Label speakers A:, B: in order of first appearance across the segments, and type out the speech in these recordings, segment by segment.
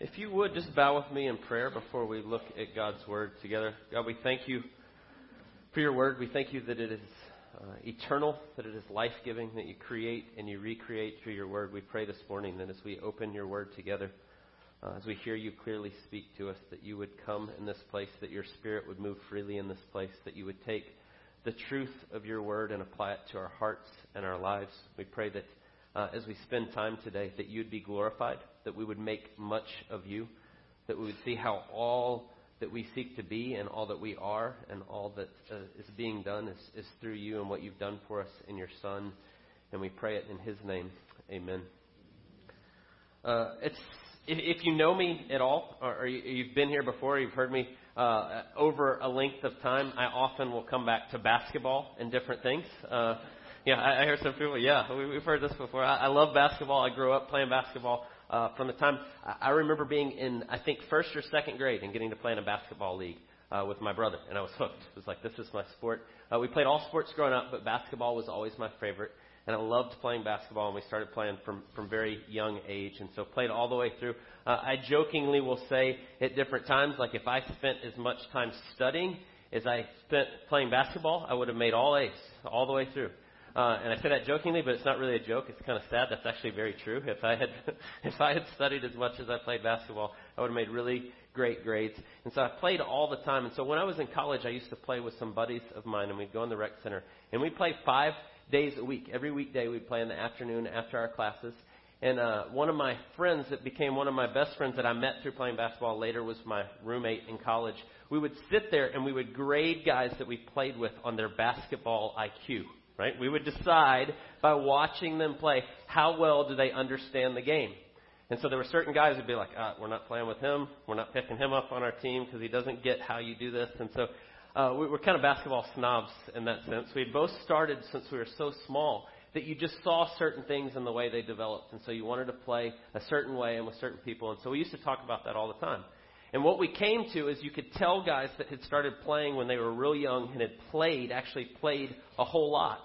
A: If you would just bow with me in prayer before we look at God's Word together. God, we thank you for your Word. We thank you that it is uh, eternal, that it is life giving, that you create and you recreate through your Word. We pray this morning that as we open your Word together, uh, as we hear you clearly speak to us, that you would come in this place, that your Spirit would move freely in this place, that you would take the truth of your Word and apply it to our hearts and our lives. We pray that uh, as we spend time today, that you'd be glorified that we would make much of you, that we would see how all that we seek to be and all that we are and all that uh, is being done is, is through you and what you've done for us in your Son. And we pray it in His name. Amen. Uh, it's if, you know me at all, or, or you, have been here before, you've heard me uh, over a length of time, I often will come back to basketball and different things. Uh, yeah, I, I hear some people. Yeah, we, we've heard this before. I, I love basketball. I grew up playing basketball uh, from the time I remember being in, I think, first or second grade and getting to play in a basketball league uh, with my brother, and I was hooked. It was like, this is my sport. Uh, we played all sports growing up, but basketball was always my favorite, and I loved playing basketball, and we started playing from from very young age, and so played all the way through. Uh, I jokingly will say at different times, like if I spent as much time studying as I spent playing basketball, I would have made all A's all the way through. Uh, and I say that jokingly, but it's not really a joke. It's kind of sad. That's actually very true. If I had, if I had studied as much as I played basketball, I would have made really great grades. And so I played all the time. And so when I was in college, I used to play with some buddies of mine, and we'd go in the rec center, and we'd play five days a week. Every weekday, we'd play in the afternoon after our classes. And uh, one of my friends that became one of my best friends that I met through playing basketball later was my roommate in college. We would sit there and we would grade guys that we played with on their basketball IQ right? We would decide by watching them play how well do they understand the game. And so there were certain guys who'd be like, ah, we're not playing with him. We're not picking him up on our team because he doesn't get how you do this. And so uh, we were kind of basketball snobs in that sense. We had both started since we were so small that you just saw certain things in the way they developed. And so you wanted to play a certain way and with certain people. And so we used to talk about that all the time. And what we came to is you could tell guys that had started playing when they were real young and had played, actually played a whole lot.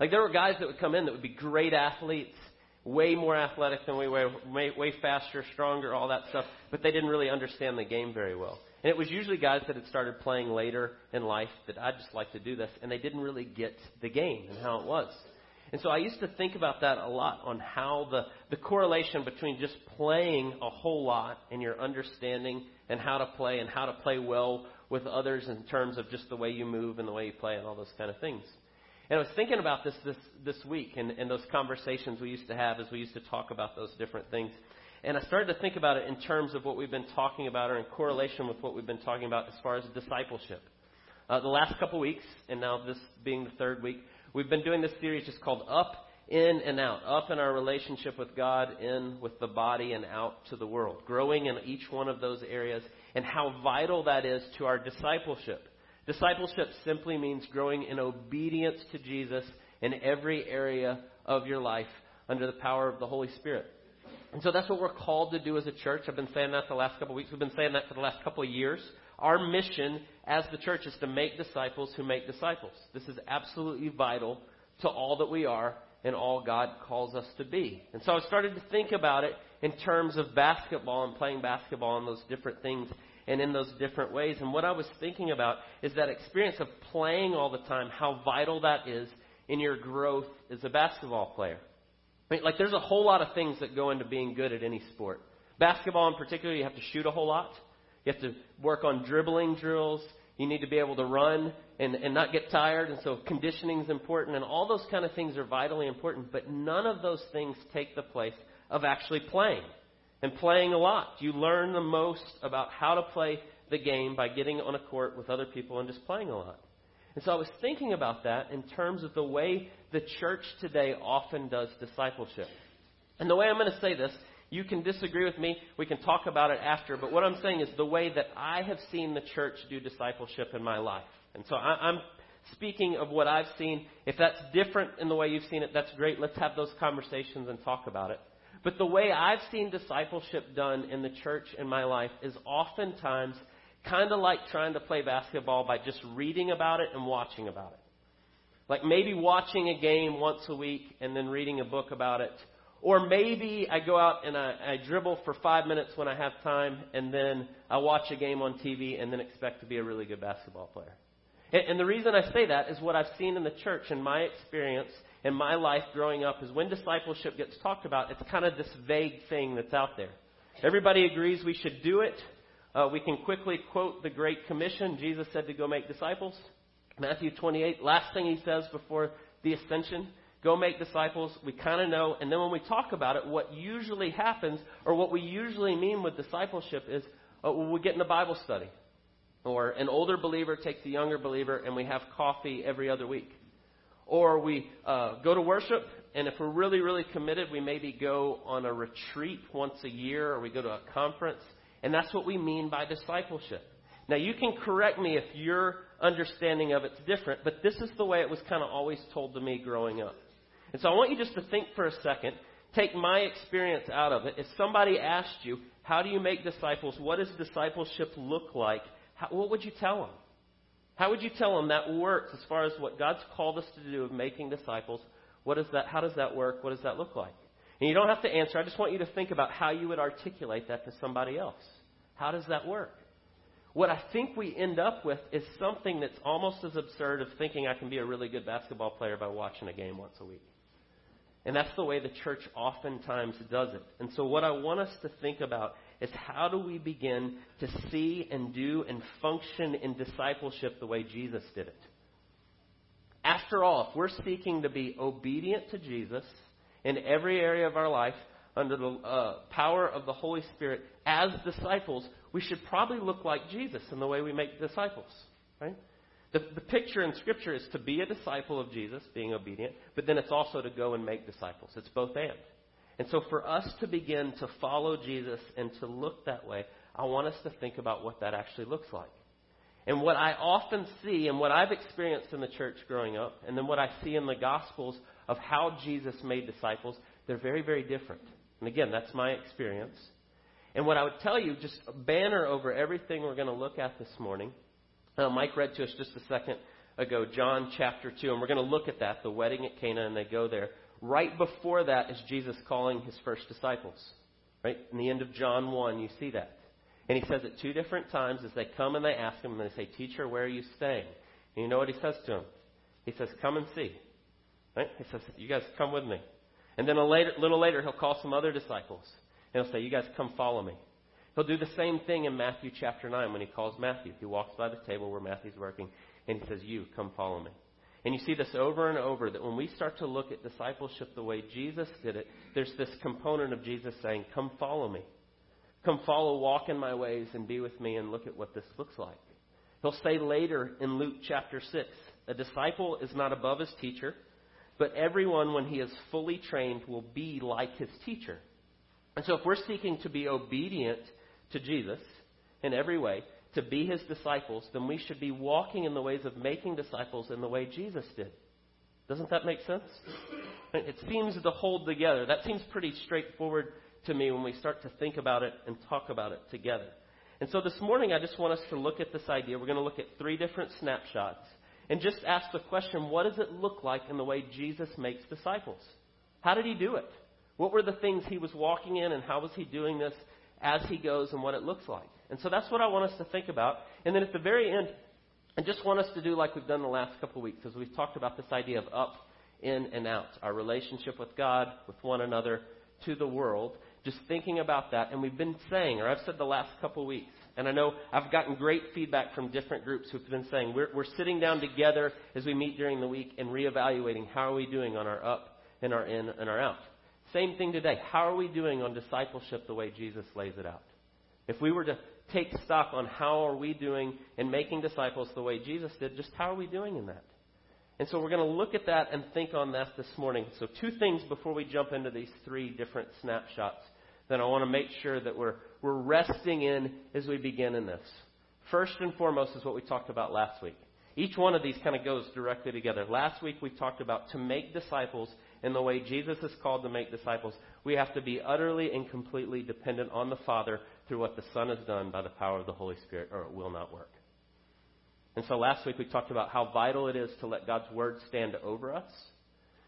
A: Like there were guys that would come in that would be great athletes, way more athletic than we were, way, way faster, stronger, all that stuff, but they didn't really understand the game very well. And it was usually guys that had started playing later in life that I'd just like to do this, and they didn't really get the game and how it was. And so I used to think about that a lot on how the, the correlation between just playing a whole lot and your understanding and how to play and how to play well with others in terms of just the way you move and the way you play and all those kind of things. And I was thinking about this this, this week and, and those conversations we used to have as we used to talk about those different things. And I started to think about it in terms of what we've been talking about or in correlation with what we've been talking about as far as discipleship. Uh, the last couple weeks, and now this being the third week, We've been doing this series just called Up, In, and Out. Up in our relationship with God, in with the body, and out to the world. Growing in each one of those areas, and how vital that is to our discipleship. Discipleship simply means growing in obedience to Jesus in every area of your life under the power of the Holy Spirit. And so that's what we're called to do as a church. I've been saying that the last couple of weeks. We've been saying that for the last couple of years. Our mission as the church is to make disciples who make disciples. This is absolutely vital to all that we are and all God calls us to be. And so I started to think about it in terms of basketball and playing basketball and those different things and in those different ways. And what I was thinking about is that experience of playing all the time, how vital that is in your growth as a basketball player. I mean, like there's a whole lot of things that go into being good at any sport. Basketball in particular, you have to shoot a whole lot. You have to work on dribbling drills. You need to be able to run and, and not get tired. And so conditioning is important. And all those kind of things are vitally important. But none of those things take the place of actually playing and playing a lot. You learn the most about how to play the game by getting on a court with other people and just playing a lot. And so I was thinking about that in terms of the way the church today often does discipleship. And the way I'm going to say this you can disagree with me. We can talk about it after. But what I'm saying is the way that I have seen the church do discipleship in my life. And so I, am speaking of what I've seen. If that's different in the way you've seen it, that's great. Let's have those conversations and talk about it. But the way I've seen discipleship done in the church in my life is oftentimes kind of like trying to play basketball by just reading about it and watching about it. Like maybe watching a game once a week and then reading a book about it Or maybe I go out and I, I dribble for five minutes when I have time, and then I watch a game on TV and then expect to be a really good basketball player. And, and the reason I say that is what I've seen in the church in my experience in my life growing up is when discipleship gets talked about, it's kind of this vague thing that's out there. Everybody agrees we should do it. Uh, we can quickly quote the Great Commission. Jesus said to go make disciples. Matthew 28, last thing he says before the ascension go make disciples. We kind of know. And then when we talk about it, what usually happens, or what we usually mean with discipleship, is uh, we get in a Bible study. Or an older believer takes a younger believer, and we have coffee every other week. Or we uh, go to worship, and if we're really, really committed, we maybe go on a retreat once a year, or we go to a conference. And that's what we mean by discipleship. Now, you can correct me if your understanding of it's different, but this is the way it was kind of always told to me growing up. And so I want you just to think for a second, take my experience out of it. If somebody asked you, how do you make disciples? What does discipleship look like? How, what would you tell them? How would you tell them that works as far as what God's called us to do of making disciples? What is that? How does that work? What does that look like? And you don't have to answer. I just want you to think about how you would articulate that to somebody else. How does that work? What I think we end up with is something that's almost as absurd of thinking I can be a really good basketball player by watching a game once a week. And that's the way the church oftentimes does it. And so, what I want us to think about is how do we begin to see and do and function in discipleship the way Jesus did it? After all, if we're seeking to be obedient to Jesus in every area of our life under the uh, power of the Holy Spirit as disciples, we should probably look like Jesus in the way we make disciples, right? The, the picture in Scripture is to be a disciple of Jesus, being obedient, but then it's also to go and make disciples. It's both and. And so for us to begin to follow Jesus and to look that way, I want us to think about what that actually looks like. And what I often see and what I've experienced in the church growing up, and then what I see in the Gospels of how Jesus made disciples, they're very, very different. And again, that's my experience. And what I would tell you, just a banner over everything we're going to look at this morning. Uh, Mike read to us just a second ago, John chapter 2, and we're going to look at that, the wedding at Cana, and they go there. Right before that is Jesus calling his first disciples. Right? In the end of John 1, you see that. And he says it two different times as they come and they ask him, and they say, Teacher, where are you staying? And you know what he says to them? He says, Come and see. Right? He says, You guys come with me. And then a later, little later, he'll call some other disciples. And he'll say, You guys come follow me. He'll do the same thing in Matthew chapter 9 when he calls Matthew. He walks by the table where Matthew's working and he says, You, come follow me. And you see this over and over that when we start to look at discipleship the way Jesus did it, there's this component of Jesus saying, Come follow me. Come follow, walk in my ways, and be with me and look at what this looks like. He'll say later in Luke chapter 6, A disciple is not above his teacher, but everyone, when he is fully trained, will be like his teacher. And so, if we're seeking to be obedient to Jesus in every way, to be his disciples, then we should be walking in the ways of making disciples in the way Jesus did. Doesn't that make sense? It seems to hold together. That seems pretty straightforward to me when we start to think about it and talk about it together. And so this morning, I just want us to look at this idea. We're going to look at three different snapshots and just ask the question what does it look like in the way Jesus makes disciples? How did he do it? What were the things he was walking in, and how was he doing this as he goes and what it looks like? And so that's what I want us to think about. And then at the very end, I just want us to do like we've done the last couple of weeks, as we've talked about this idea of up, in, and out, our relationship with God, with one another, to the world. Just thinking about that, and we've been saying, or I've said the last couple of weeks, and I know I've gotten great feedback from different groups who've been saying we're, we're sitting down together as we meet during the week and reevaluating how are we doing on our up and our in and our out. Same thing today. How are we doing on discipleship the way Jesus lays it out? If we were to take stock on how are we doing in making disciples the way Jesus did, just how are we doing in that? And so we're going to look at that and think on that this morning. So two things before we jump into these three different snapshots that I want to make sure that we're, we're resting in as we begin in this. First and foremost is what we talked about last week. Each one of these kind of goes directly together. Last week we talked about to make disciples in the way Jesus is called to make disciples, we have to be utterly and completely dependent on the Father through what the Son has done by the power of the Holy Spirit, or it will not work. And so last week we talked about how vital it is to let God's Word stand over us,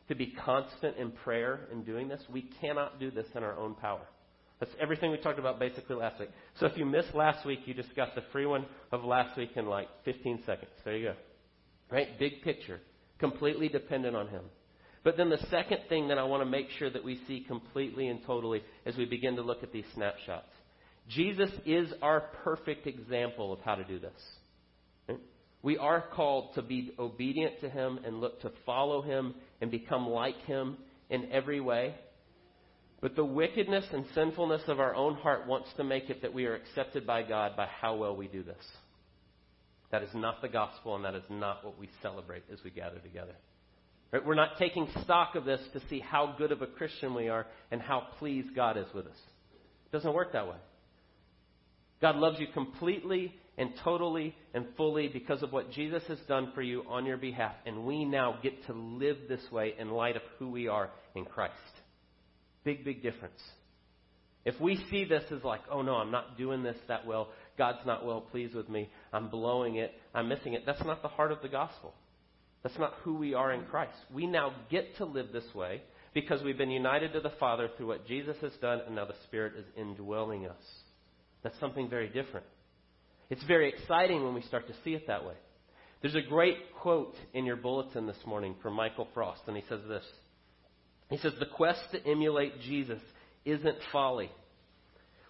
A: to be constant in prayer and doing this. We cannot do this in our own power. That's everything we talked about basically last week. So if you missed last week, you just got the free one of last week in like 15 seconds. There you go. Right? Big picture. Completely dependent on Him. But then the second thing that I want to make sure that we see completely and totally as we begin to look at these snapshots. Jesus is our perfect example of how to do this. We are called to be obedient to Him and look to follow Him and become like Him in every way. But the wickedness and sinfulness of our own heart wants to make it that we are accepted by God by how well we do this. That is not the gospel, and that is not what we celebrate as we gather together. Right? We're not taking stock of this to see how good of a Christian we are and how pleased God is with us. It doesn't work that way. God loves you completely and totally and fully because of what Jesus has done for you on your behalf, and we now get to live this way in light of who we are in Christ. Big, big difference. If we see this as like, oh no, I'm not doing this that well, God's not well pleased with me, I'm blowing it, I'm missing it, that's not the heart of the gospel. That's not who we are in Christ. We now get to live this way because we've been united to the Father through what Jesus has done, and now the Spirit is indwelling us. That's something very different. It's very exciting when we start to see it that way. There's a great quote in your bulletin this morning from Michael Frost, and he says this. He says, The quest to emulate Jesus isn't folly.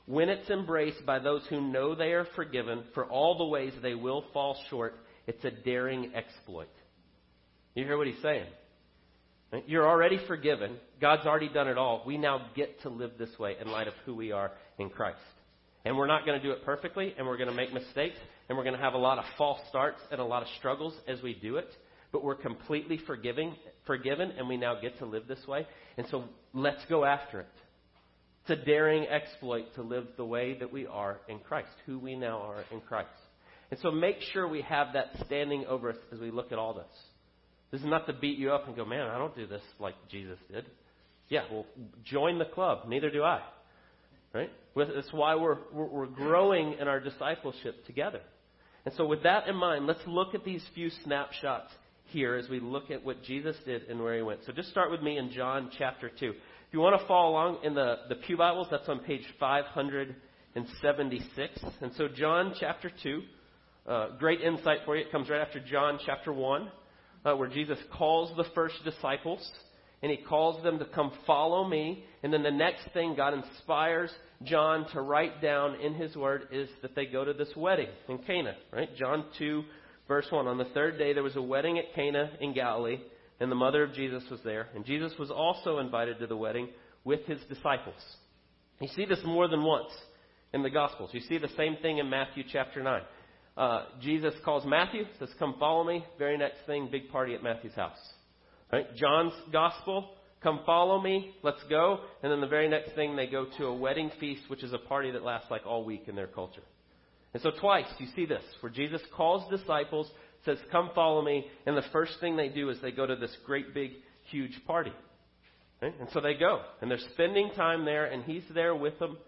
A: When it's embraced by those who know they are forgiven for all the ways they will fall short, it's a daring exploit. You hear what he's saying? You're already forgiven. God's already done it all. We now get to live this way in light of who we are in Christ. And we're not going to do it perfectly, and we're going to make mistakes, and we're going to have a lot of false starts and a lot of struggles as we do it. But we're completely forgiving, forgiven, and we now get to live this way. And so let's go after it. It's a daring exploit to live the way that we are in Christ, who we now are in Christ. And so make sure we have that standing over us as we look at all this. This is not to beat you up and go, man, I don't do this like Jesus did. Yeah, well, join the club. Neither do I. Right? That's why we're, we're growing in our discipleship together. And so, with that in mind, let's look at these few snapshots here as we look at what Jesus did and where he went. So, just start with me in John chapter 2. If you want to follow along in the, the Pew Bibles, that's on page 576. And so, John chapter 2, uh, great insight for you. It comes right after John chapter 1 uh, where Jesus calls the first disciples and he calls them to come follow me. And then the next thing God inspires John to write down in his word is that they go to this wedding in Cana, right? John 2, verse 1. On the third day, there was a wedding at Cana in Galilee, and the mother of Jesus was there. And Jesus was also invited to the wedding with his disciples. You see this more than once in the Gospels. You see the same thing in Matthew chapter 9 uh, Jesus calls Matthew, says, Come follow me. Very next thing, big party at Matthew's house. Right? John's gospel, come follow me, let's go. And then the very next thing, they go to a wedding feast, which is a party that lasts like all week in their culture. And so twice you see this, where Jesus calls disciples, says, Come follow me, and the first thing they do is they go to this great big, huge party. Right? And so they go, and they're spending time there, and he's there with them.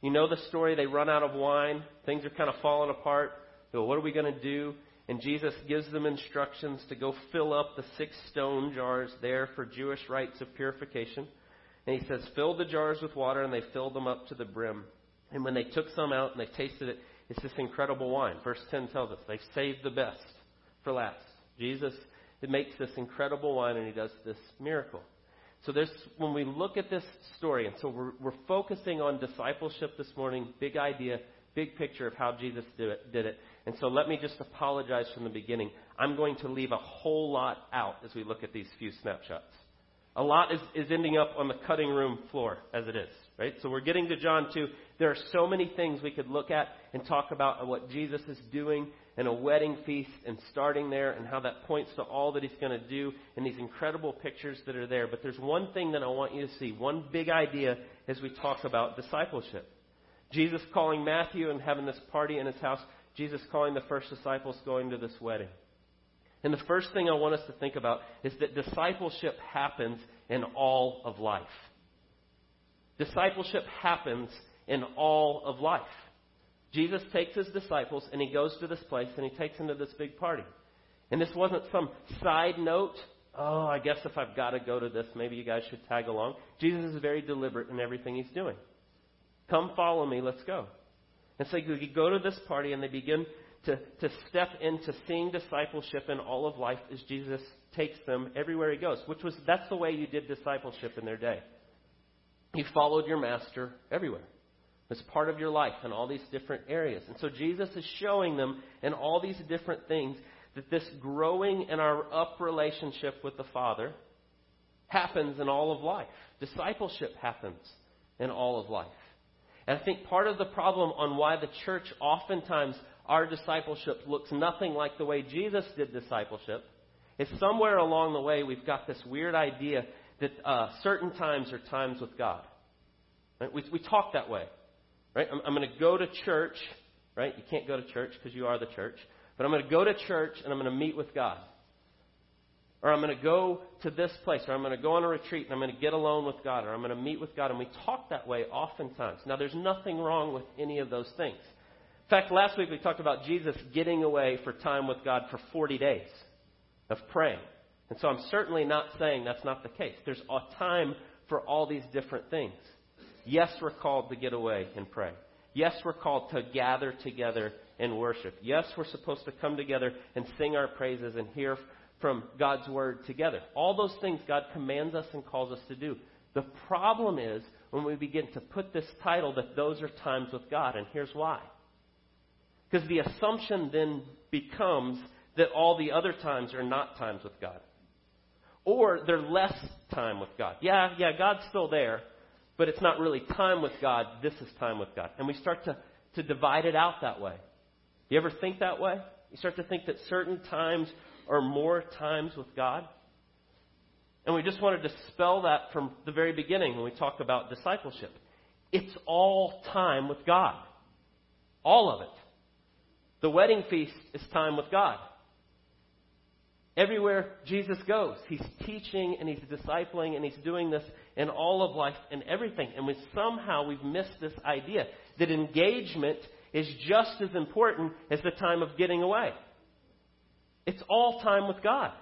A: You know the story, they run out of wine, things are kind of falling apart. So what are we going to do? And Jesus gives them instructions to go fill up the six stone jars there for Jewish rites of purification. And he says, fill the jars with water, and they filled them up to the brim. And when they took some out and they tasted it, it's this incredible wine. Verse 10 tells us they saved the best for last. Jesus it makes this incredible wine, and he does this miracle. So there's, when we look at this story, and so we're, we're focusing on discipleship this morning, big idea, big picture of how Jesus did it, did it. And so let me just apologize from the beginning. I'm going to leave a whole lot out as we look at these few snapshots. A lot is, is ending up on the cutting room floor as it is, right? So we're getting to John 2. There are so many things we could look at and talk about what Jesus is doing in a wedding feast and starting there and how that points to all that he's going to do and these incredible pictures that are there. But there's one thing that I want you to see, one big idea as we talk about discipleship. Jesus calling Matthew and having this party in his house. Jesus calling the first disciples going to this wedding. And the first thing I want us to think about is that discipleship happens in all of life. Discipleship happens in all of life. Jesus takes his disciples and he goes to this place and he takes them to this big party. And this wasn't some side note oh, I guess if I've got to go to this, maybe you guys should tag along. Jesus is very deliberate in everything he's doing. Come follow me, let's go. And so you go to this party and they begin to, to step into seeing discipleship in all of life as Jesus takes them everywhere he goes, which was, that's the way you did discipleship in their day. You followed your master everywhere. It's part of your life in all these different areas. And so Jesus is showing them in all these different things that this growing in our up relationship with the Father happens in all of life. Discipleship happens in all of life. And I think part of the problem on why the church oftentimes our discipleship looks nothing like the way Jesus did discipleship is somewhere along the way we've got this weird idea that uh, certain times are times with God. Right? We, we talk that way. Right? I'm, I'm going to go to church. Right? You can't go to church because you are the church. But I'm going to go to church and I'm going to meet with God. Or I'm going to go to this place, or I'm going to go on a retreat and I'm going to get alone with God, or I'm going to meet with God. And we talk that way oftentimes. Now, there's nothing wrong with any of those things. In fact, last week we talked about Jesus getting away for time with God for 40 days of praying. And so I'm certainly not saying that's not the case. There's a time for all these different things. Yes, we're called to get away and pray. Yes, we're called to gather together and worship. Yes, we're supposed to come together and sing our praises and hear from God's Word together. All those things God commands us and calls us to do. The problem is when we begin to put this title that those are times with God, and here's why. Because the assumption then becomes that all the other times are not times with God. Or they're less time with God. Yeah, yeah, God's still there, but it's not really time with God. This is time with God. And we start to, to divide it out that way. You ever think that way? You start to think that certain times are more times with God? And we just wanted to dispel that from the very beginning when we talk about discipleship. It's all time with God. All of it. The wedding feast is time with God. Everywhere Jesus goes, he's teaching and he's discipling and he's doing this in all of life and everything. And we somehow we've missed this idea that engagement is just as important as the time of getting away. It's all time with God.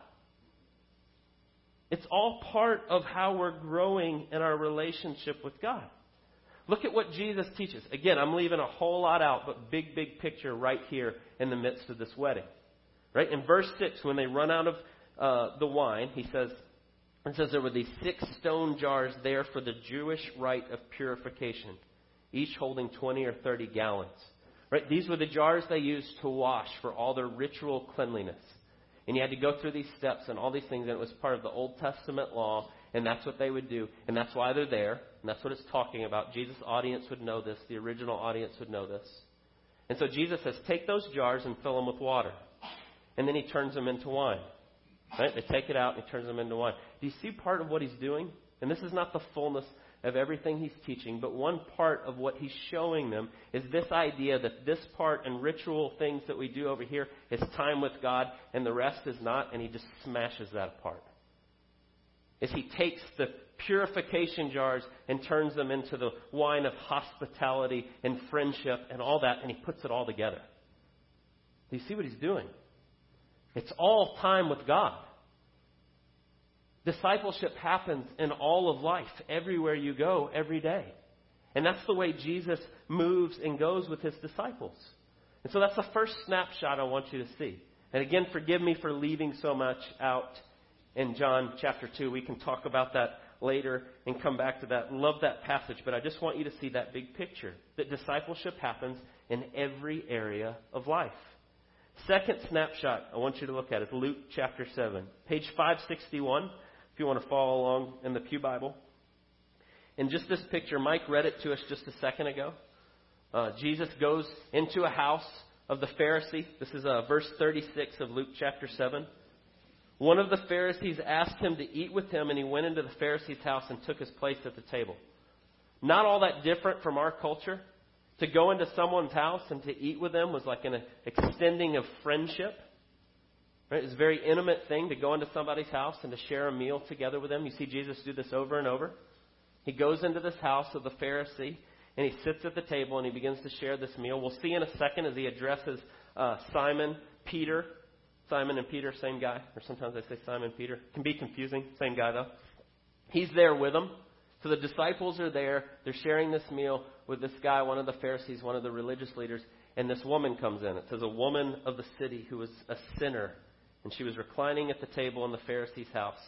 A: It's all part of how we're growing in our relationship with God. Look at what Jesus teaches. Again, I'm leaving a whole lot out, but big, big picture right here in the midst of this wedding. Right? In verse 6, when they run out of uh, the wine, he says, it says there were these six stone jars there for the Jewish rite of purification, each holding 20 or 30 gallons. Right? These were the jars they used to wash for all their ritual cleanliness. And you had to go through these steps and all these things, and it was part of the Old Testament law, and that's what they would do, and that's why they're there, and that's what it's talking about. Jesus' audience would know this, the original audience would know this. And so Jesus says, Take those jars and fill them with water. And then he turns them into wine. Right? They take it out and he turns them into wine. Do you see part of what he's doing? And this is not the fullness of everything he's teaching, but one part of what he's showing them is this idea that this part and ritual things that we do over here is time with God and the rest is not, and he just smashes that apart. As he takes the purification jars and turns them into the wine of hospitality and friendship and all that, and he puts it all together. Do you see what he's doing? It's all time with God. Discipleship happens in all of life, everywhere you go, every day. And that's the way Jesus moves and goes with his disciples. And so that's the first snapshot I want you to see. And again, forgive me for leaving so much out in John chapter 2. We can talk about that later and come back to that. Love that passage, but I just want you to see that big picture that discipleship happens in every area of life. Second snapshot I want you to look at is Luke chapter 7, page 561 if you want to follow along in the Pew Bible. In just this picture, Mike read it to us just a second ago. Uh, Jesus goes into a house of the Pharisee. This is uh, verse 36 of Luke chapter 7. One of the Pharisees asked him to eat with him, and he went into the Pharisee's house and took his place at the table. Not all that different from our culture. To go into someone's house and to eat with them was like an extending of friendship. Right? It's a very intimate thing to go into somebody's house and to share a meal together with them. You see Jesus do this over and over. He goes into this house of the Pharisee and he sits at the table and he begins to share this meal. We'll see in a second as he addresses uh, Simon, Peter, Simon and Peter, same guy. Or sometimes I say Simon Peter. Can be confusing. Same guy, though. He's there with them. So the disciples are there. They're sharing this meal with this guy, one of the Pharisees, one of the religious leaders. And this woman comes in. It says, a woman of the city who was a sinner. And she was reclining at the table in the Pharisee's house.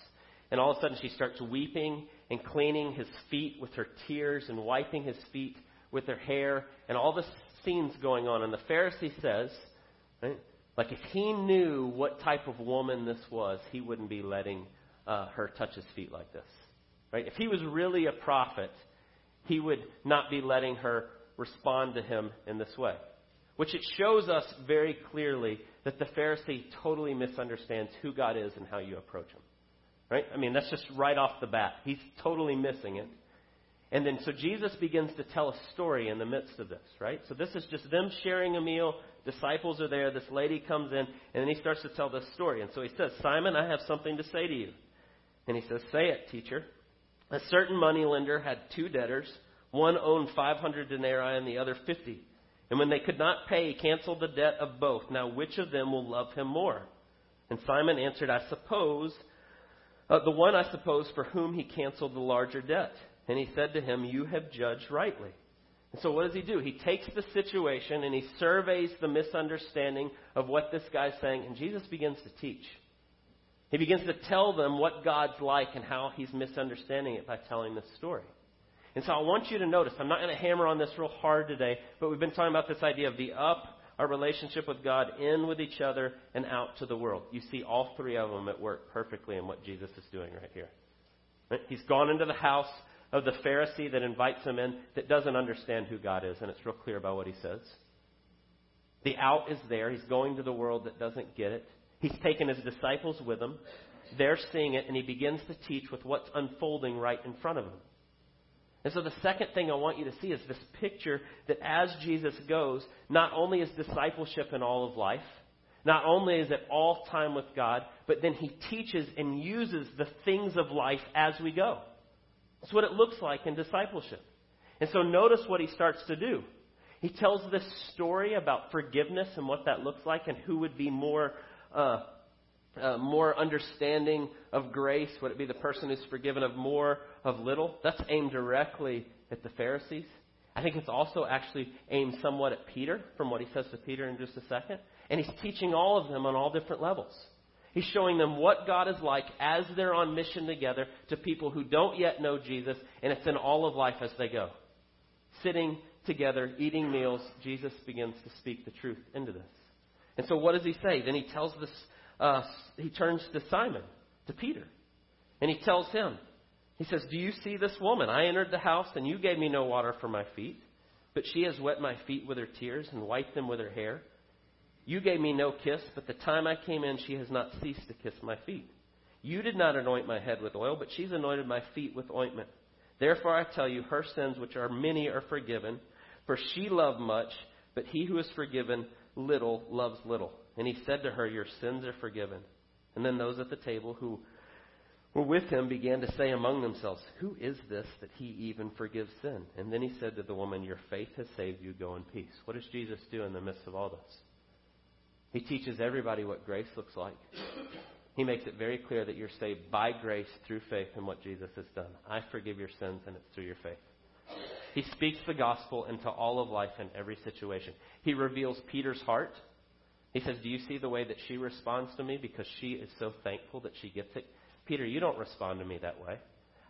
A: And all of a sudden she starts weeping and cleaning his feet with her tears and wiping his feet with her hair. And all this scene's going on. And the Pharisee says, right, like if he knew what type of woman this was, he wouldn't be letting uh, her touch his feet like this. Right? If he was really a prophet, he would not be letting her respond to him in this way. Which it shows us very clearly that the Pharisee totally misunderstands who God is and how you approach him. Right? I mean, that's just right off the bat. He's totally missing it. And then so Jesus begins to tell a story in the midst of this, right? So this is just them sharing a meal. Disciples are there. This lady comes in, and then he starts to tell this story. And so he says, Simon, I have something to say to you. And he says, Say it, teacher. A certain moneylender had two debtors. One owned 500 denarii and the other 50. And when they could not pay, he canceled the debt of both. Now, which of them will love him more? And Simon answered, I suppose, uh, the one I suppose for whom he canceled the larger debt. And he said to him, You have judged rightly. And so what does he do? He takes the situation and he surveys the misunderstanding of what this guy's saying, and Jesus begins to teach. He begins to tell them what God's like and how he's misunderstanding it by telling this story. And so I want you to notice, I'm not going to hammer on this real hard today, but we've been talking about this idea of the up, our relationship with God, in with each other, and out to the world. You see all three of them at work perfectly in what Jesus is doing right here. He's gone into the house of the Pharisee that invites him in that doesn't understand who God is, and it's real clear about what he says. The out is there. He's going to the world that doesn't get it. He's taken his disciples with him. They're seeing it, and he begins to teach with what's unfolding right in front of him. And so the second thing I want you to see is this picture that as Jesus goes, not only is discipleship in all of life, not only is it all time with God, but then he teaches and uses the things of life as we go. That's what it looks like in discipleship. And so notice what he starts to do. He tells this story about forgiveness and what that looks like and who would be more uh, uh, more understanding of grace? Would it be the person who's forgiven of more, of little? That's aimed directly at the Pharisees. I think it's also actually aimed somewhat at Peter, from what he says to Peter in just a second. And he's teaching all of them on all different levels. He's showing them what God is like as they're on mission together to people who don't yet know Jesus, and it's in all of life as they go. Sitting together, eating meals, Jesus begins to speak the truth into this. And so what does he say? Then he tells this, uh, he turns to Simon, to Peter, and he tells him, he says, Do you see this woman? I entered the house, and you gave me no water for my feet, but she has wet my feet with her tears and wiped them with her hair. You gave me no kiss, but the time I came in, she has not ceased to kiss my feet. You did not anoint my head with oil, but she's anointed my feet with ointment. Therefore I tell you, her sins, which are many, are forgiven, for she loved much, but he who is forgiven little loves little. And he said to her, Your sins are forgiven. And then those at the table who were with him began to say among themselves, Who is this that he even forgives sin? And then he said to the woman, Your faith has saved you. Go in peace. What does Jesus do in the midst of all this? He teaches everybody what grace looks like. He makes it very clear that you're saved by grace through faith in what Jesus has done. I forgive your sins, and it's through your faith. He speaks the gospel into all of life in every situation. He reveals Peter's heart. He says, Do you see the way that she responds to me because she is so thankful that she gets it? Peter, you don't respond to me that way.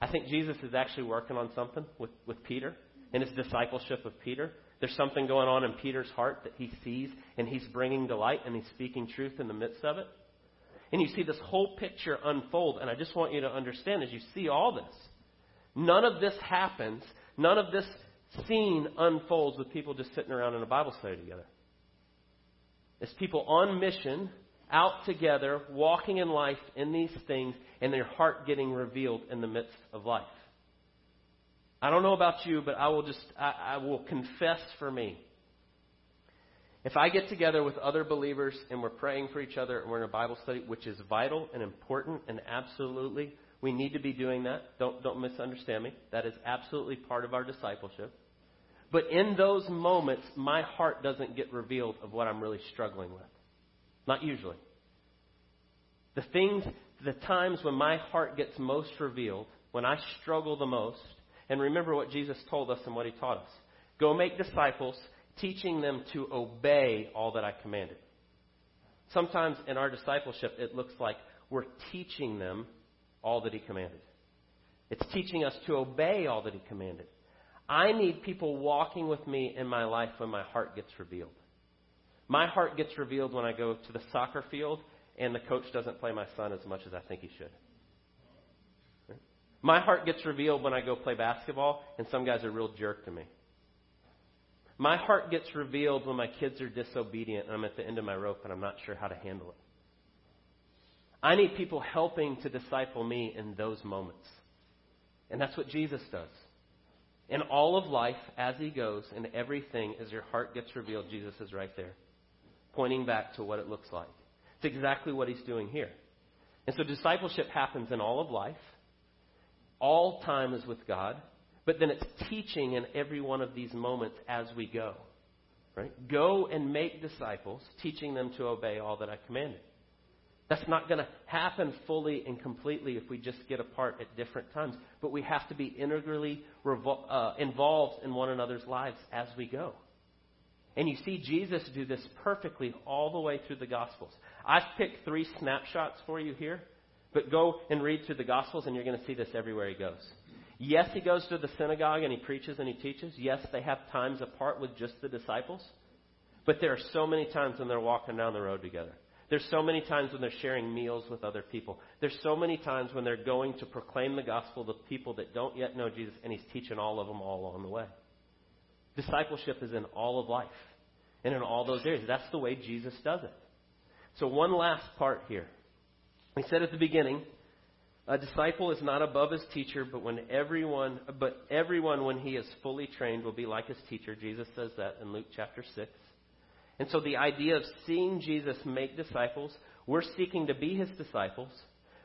A: I think Jesus is actually working on something with, with Peter in his discipleship of Peter. There's something going on in Peter's heart that he sees, and he's bringing delight, and he's speaking truth in the midst of it. And you see this whole picture unfold, and I just want you to understand as you see all this, none of this happens None of this scene unfolds with people just sitting around in a Bible study together. It's people on mission, out together, walking in life in these things, and their heart getting revealed in the midst of life. I don't know about you, but I will just, I, I will confess for me. If I get together with other believers and we're praying for each other and we're in a Bible study, which is vital and important and absolutely we need to be doing that. Don't, don't misunderstand me. That is absolutely part of our discipleship. But in those moments, my heart doesn't get revealed of what I'm really struggling with. Not usually. The things, the times when my heart gets most revealed, when I struggle the most, and remember what Jesus told us and what he taught us. Go make disciples, teaching them to obey all that I commanded. Sometimes in our discipleship, it looks like we're teaching them all that he commanded. It's teaching us to obey all that he commanded. I need people walking with me in my life when my heart gets revealed. My heart gets revealed when I go to the soccer field and the coach doesn't play my son as much as I think he should. My heart gets revealed when I go play basketball and some guy's a real jerk to me. My heart gets revealed when my kids are disobedient and I'm at the end of my rope and I'm not sure how to handle it. I need people helping to disciple me in those moments. And that's what Jesus does. In all of life, as he goes, in everything, as your heart gets revealed, Jesus is right there, pointing back to what it looks like. It's exactly what he's doing here. And so discipleship happens in all of life. All time is with God. But then it's teaching in every one of these moments as we go. Right? Go and make disciples, teaching them to obey all that I commanded. That's not going to happen fully and completely if we just get apart at different times. But we have to be integrally revol- uh, involved in one another's lives as we go. And you see Jesus do this perfectly all the way through the Gospels. I've picked three snapshots for you here, but go and read through the Gospels and you're going to see this everywhere he goes. Yes, he goes to the synagogue and he preaches and he teaches. Yes, they have times apart with just the disciples. But there are so many times when they're walking down the road together. There's so many times when they're sharing meals with other people. There's so many times when they're going to proclaim the gospel to people that don't yet know Jesus, and he's teaching all of them all along the way. Discipleship is in all of life and in all those areas. That's the way Jesus does it. So, one last part here. He said at the beginning, a disciple is not above his teacher, but when everyone, but everyone, when he is fully trained, will be like his teacher. Jesus says that in Luke chapter six. And so the idea of seeing Jesus make disciples, we're seeking to be his disciples.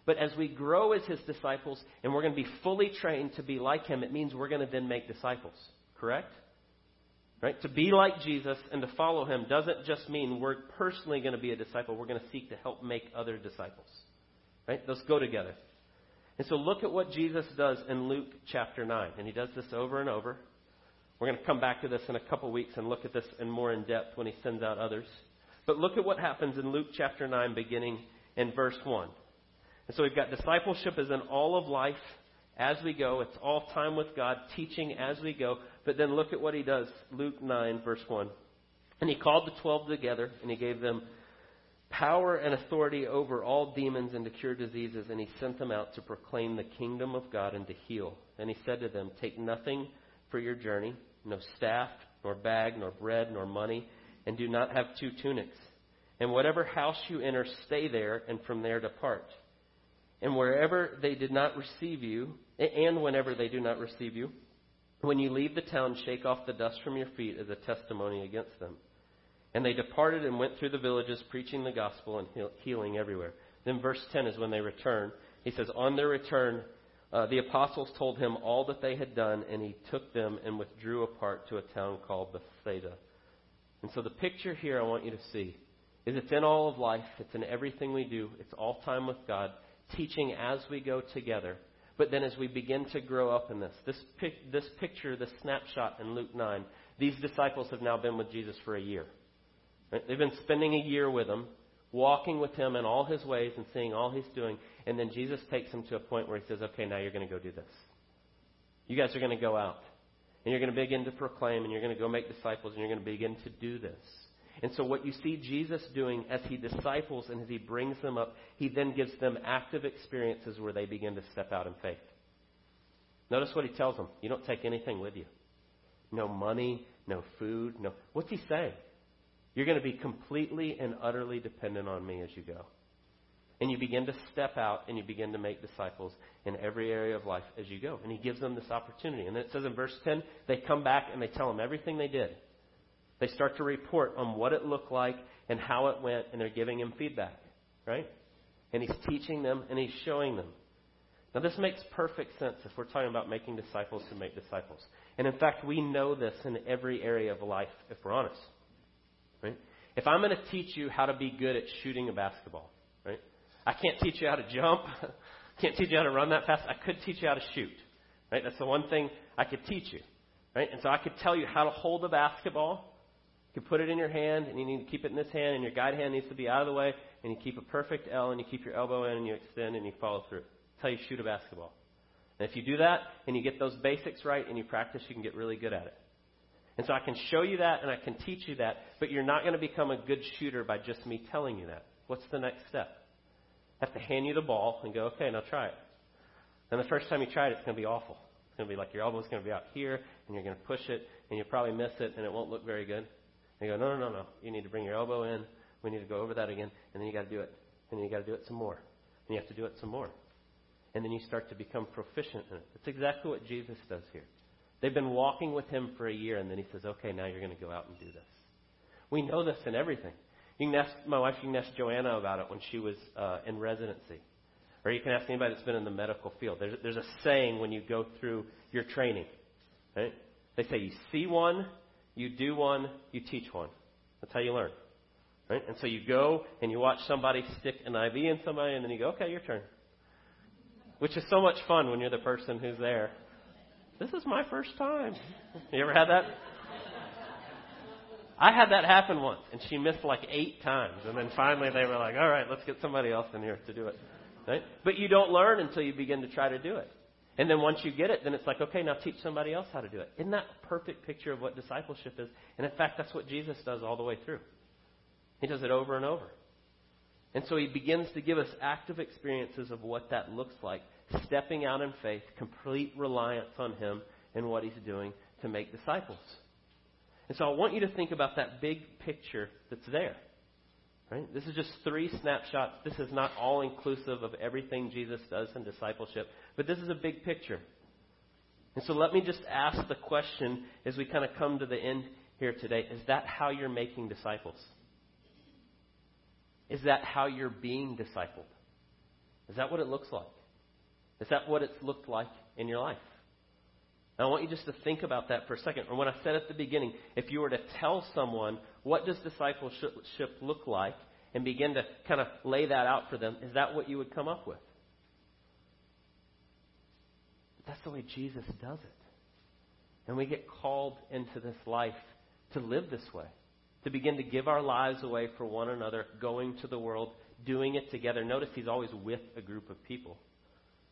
A: But as we grow as his disciples and we're going to be fully trained to be like him, it means we're going to then make disciples. Correct? Right? To be like Jesus and to follow him doesn't just mean we're personally going to be a disciple. We're going to seek to help make other disciples. Right? Those go together. And so look at what Jesus does in Luke chapter 9. And he does this over and over. We're going to come back to this in a couple weeks and look at this in more in depth when he sends out others. But look at what happens in Luke chapter 9, beginning in verse 1. And so we've got discipleship is in all of life as we go. It's all time with God, teaching as we go. But then look at what he does. Luke 9, verse 1. And he called the twelve together, and he gave them power and authority over all demons and to cure diseases, and he sent them out to proclaim the kingdom of God and to heal. And he said to them, Take nothing for your journey no staff, nor bag, nor bread, nor money, and do not have two tunics. And whatever house you enter, stay there, and from there depart. And wherever they did not receive you, and whenever they do not receive you, when you leave the town, shake off the dust from your feet as a testimony against them. And they departed and went through the villages, preaching the gospel and healing everywhere. Then verse 10 is when they return. He says, On their return, uh, the apostles told him all that they had done, and he took them and withdrew apart to a town called Bethsaida. And so the picture here I want you to see is it's in all of life, it's in everything we do, it's all time with God, teaching as we go together. But then as we begin to grow up in this, this, pic- this picture, this snapshot in Luke 9, these disciples have now been with Jesus for a year. They've been spending a year with him, walking with him in all his ways and seeing all he's doing. And then Jesus takes them to a point where he says, okay, now you're going to go do this. You guys are going to go out. And you're going to begin to proclaim, and you're going to go make disciples, and you're going to begin to do this. And so, what you see Jesus doing as he disciples and as he brings them up, he then gives them active experiences where they begin to step out in faith. Notice what he tells them. You don't take anything with you. No money, no food, no. What's he saying? You're going to be completely and utterly dependent on me as you go. And you begin to step out and you begin to make disciples in every area of life as you go. And he gives them this opportunity. And then it says in verse 10, they come back and they tell him everything they did. They start to report on what it looked like and how it went, and they're giving him feedback, right? And he's teaching them and he's showing them. Now, this makes perfect sense if we're talking about making disciples to make disciples. And in fact, we know this in every area of life, if we're honest. Right? If I'm going to teach you how to be good at shooting a basketball, right? I can't teach you how to jump. can't teach you how to run that fast. I could teach you how to shoot. Right? That's the one thing I could teach you. Right? And so I could tell you how to hold a basketball. You put it in your hand, and you need to keep it in this hand, and your guide hand needs to be out of the way, and you keep a perfect L, and you keep your elbow in, and you extend, and you follow through. That's how you shoot a basketball. And if you do that, and you get those basics right, and you practice, you can get really good at it. And so I can show you that, and I can teach you that, but you're not going to become a good shooter by just me telling you that. What's the next step? I have to hand you the ball and go, okay, now try it. And the first time you try it, it's going to be awful. It's going to be like your elbow's going to be out here, and you're going to push it, and you'll probably miss it, and it won't look very good. You go, no, no, no, no. You need to bring your elbow in. We need to go over that again, and then you got to do it, and then you got to do it some more, and you have to do it some more, and then you start to become proficient in it. That's exactly what Jesus does here. They've been walking with him for a year, and then he says, okay, now you're going to go out and do this. We know this in everything. You can ask my wife. You can ask Joanna about it when she was uh, in residency, or you can ask anybody that's been in the medical field. There's, there's a saying when you go through your training. Right? They say you see one, you do one, you teach one. That's how you learn. Right? And so you go and you watch somebody stick an IV in somebody, and then you go, okay, your turn. Which is so much fun when you're the person who's there. This is my first time. You ever had that? I had that happen once, and she missed like eight times, and then finally they were like, "All right, let's get somebody else in here to do it." Right? But you don't learn until you begin to try to do it. And then once you get it, then it's like, okay, now teach somebody else how to do it. Isn't that a perfect picture of what discipleship is? And in fact, that's what Jesus does all the way through. He does it over and over. And so he begins to give us active experiences of what that looks like, stepping out in faith, complete reliance on him and what he's doing to make disciples. And so I want you to think about that big picture that's there. Right? This is just three snapshots. This is not all inclusive of everything Jesus does in discipleship, but this is a big picture. And so let me just ask the question as we kind of come to the end here today is that how you're making disciples? Is that how you're being discipled? Is that what it looks like? Is that what it's looked like in your life? Now, I want you just to think about that for a second. And when I said at the beginning, if you were to tell someone what does discipleship look like and begin to kind of lay that out for them, is that what you would come up with? That's the way Jesus does it. And we get called into this life to live this way, to begin to give our lives away for one another, going to the world, doing it together. Notice he's always with a group of people.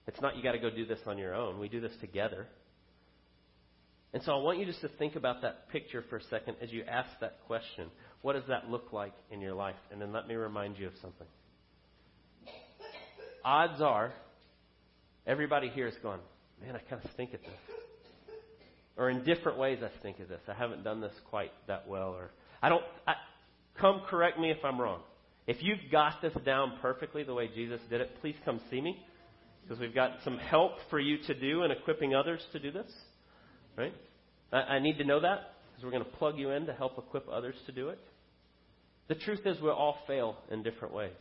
A: It's not you got to go do this on your own. We do this together. And so I want you just to think about that picture for a second as you ask that question. What does that look like in your life? And then let me remind you of something. Odds are, everybody here is going, man, I kind of stink at this. Or in different ways, I stink at this. I haven't done this quite that well. Or I don't. I, come correct me if I'm wrong. If you've got this down perfectly the way Jesus did it, please come see me because we've got some help for you to do and equipping others to do this. Right? I, need to know that because we're going to plug you in to help equip others to do it. The truth is, we all fail in different ways.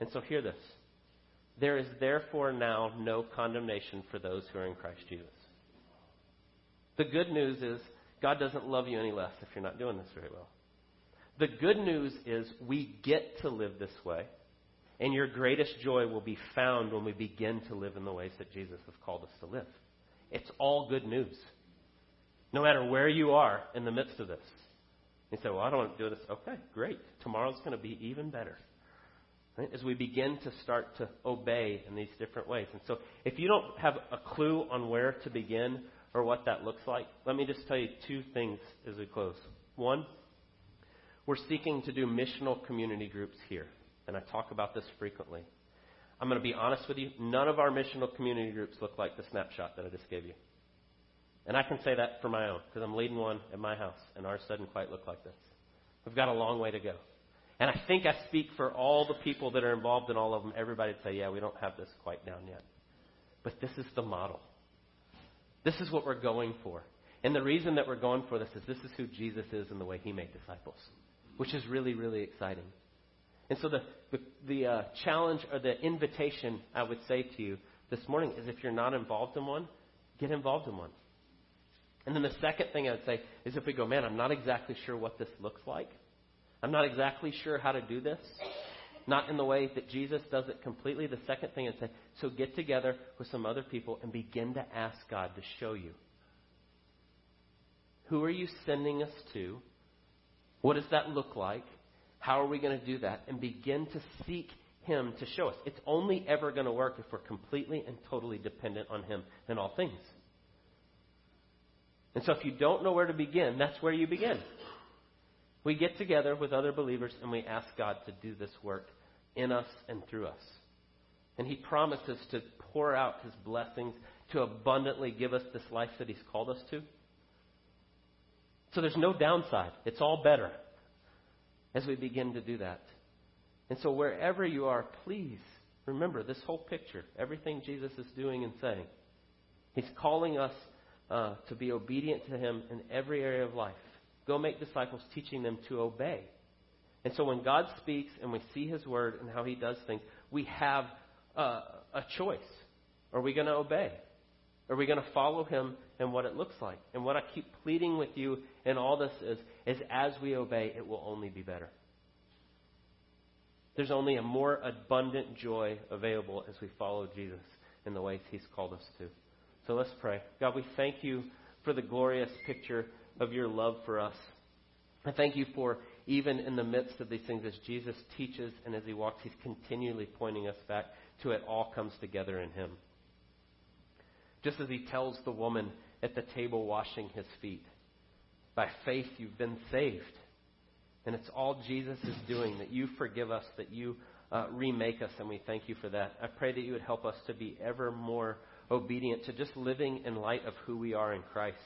A: And so, hear this. There is therefore now no condemnation for those who are in Christ Jesus. The good news is, God doesn't love you any less if you're not doing this very well. The good news is, we get to live this way, and your greatest joy will be found when we begin to live in the ways that Jesus has called us to live. It's all good news. No matter where you are in the midst of this. You say, Well, I don't want to do this. Okay, great. Tomorrow's going to be even better. Right? As we begin to start to obey in these different ways. And so, if you don't have a clue on where to begin or what that looks like, let me just tell you two things as we close. One, we're seeking to do missional community groups here. And I talk about this frequently. I'm going to be honest with you. None of our missional community groups look like the snapshot that I just gave you. And I can say that for my own, because I'm leading one at my house, and ours doesn't quite look like this. We've got a long way to go. And I think I speak for all the people that are involved in all of them. Everybody would say, yeah, we don't have this quite down yet. But this is the model. This is what we're going for. And the reason that we're going for this is this is who Jesus is and the way he made disciples, which is really, really exciting. And so the, the, the uh, challenge or the invitation I would say to you this morning is if you're not involved in one, get involved in one. And then the second thing I would say is if we go, man, I'm not exactly sure what this looks like. I'm not exactly sure how to do this. not in the way that Jesus does it completely. The second thing is say, so get together with some other people and begin to ask God to show you. Who are you sending us to? What does that look like? How are we going to do that? And begin to seek Him to show us. It's only ever going to work if we're completely and totally dependent on Him in all things. And so if you don't know where to begin, that's where you begin. We get together with other believers and we ask God to do this work in us and through us. And He promises to pour out His blessings, to abundantly give us this life that He's called us to. So there's no downside. It's all better as we begin to do that. And so wherever you are, please remember this whole picture, everything Jesus is doing and saying. He's calling us uh, to be obedient to Him in every area of life. Go make disciples, teaching them to obey. And so when God speaks and we see His Word and how He does things, we have uh, a choice. Are we going to obey? Are we going to follow Him and what it looks like? And what I keep pleading with you in all this is, is as we obey, it will only be better. There's only a more abundant joy available as we follow Jesus in the ways He's called us to. So let's pray. God, we thank you for the glorious picture of your love for us. I thank you for even in the midst of these things, as Jesus teaches and as he walks, he's continually pointing us back to it all comes together in him. Just as he tells the woman at the table washing his feet, by faith you've been saved. And it's all Jesus is doing, that you forgive us, that you uh, remake us, and we thank you for that. I pray that you would help us to be ever more obedient to just living in light of who we are in Christ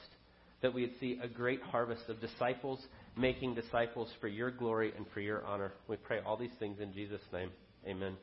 A: that we would see a great harvest of disciples making disciples for your glory and for your honor. We pray all these things in Jesus' name. Amen.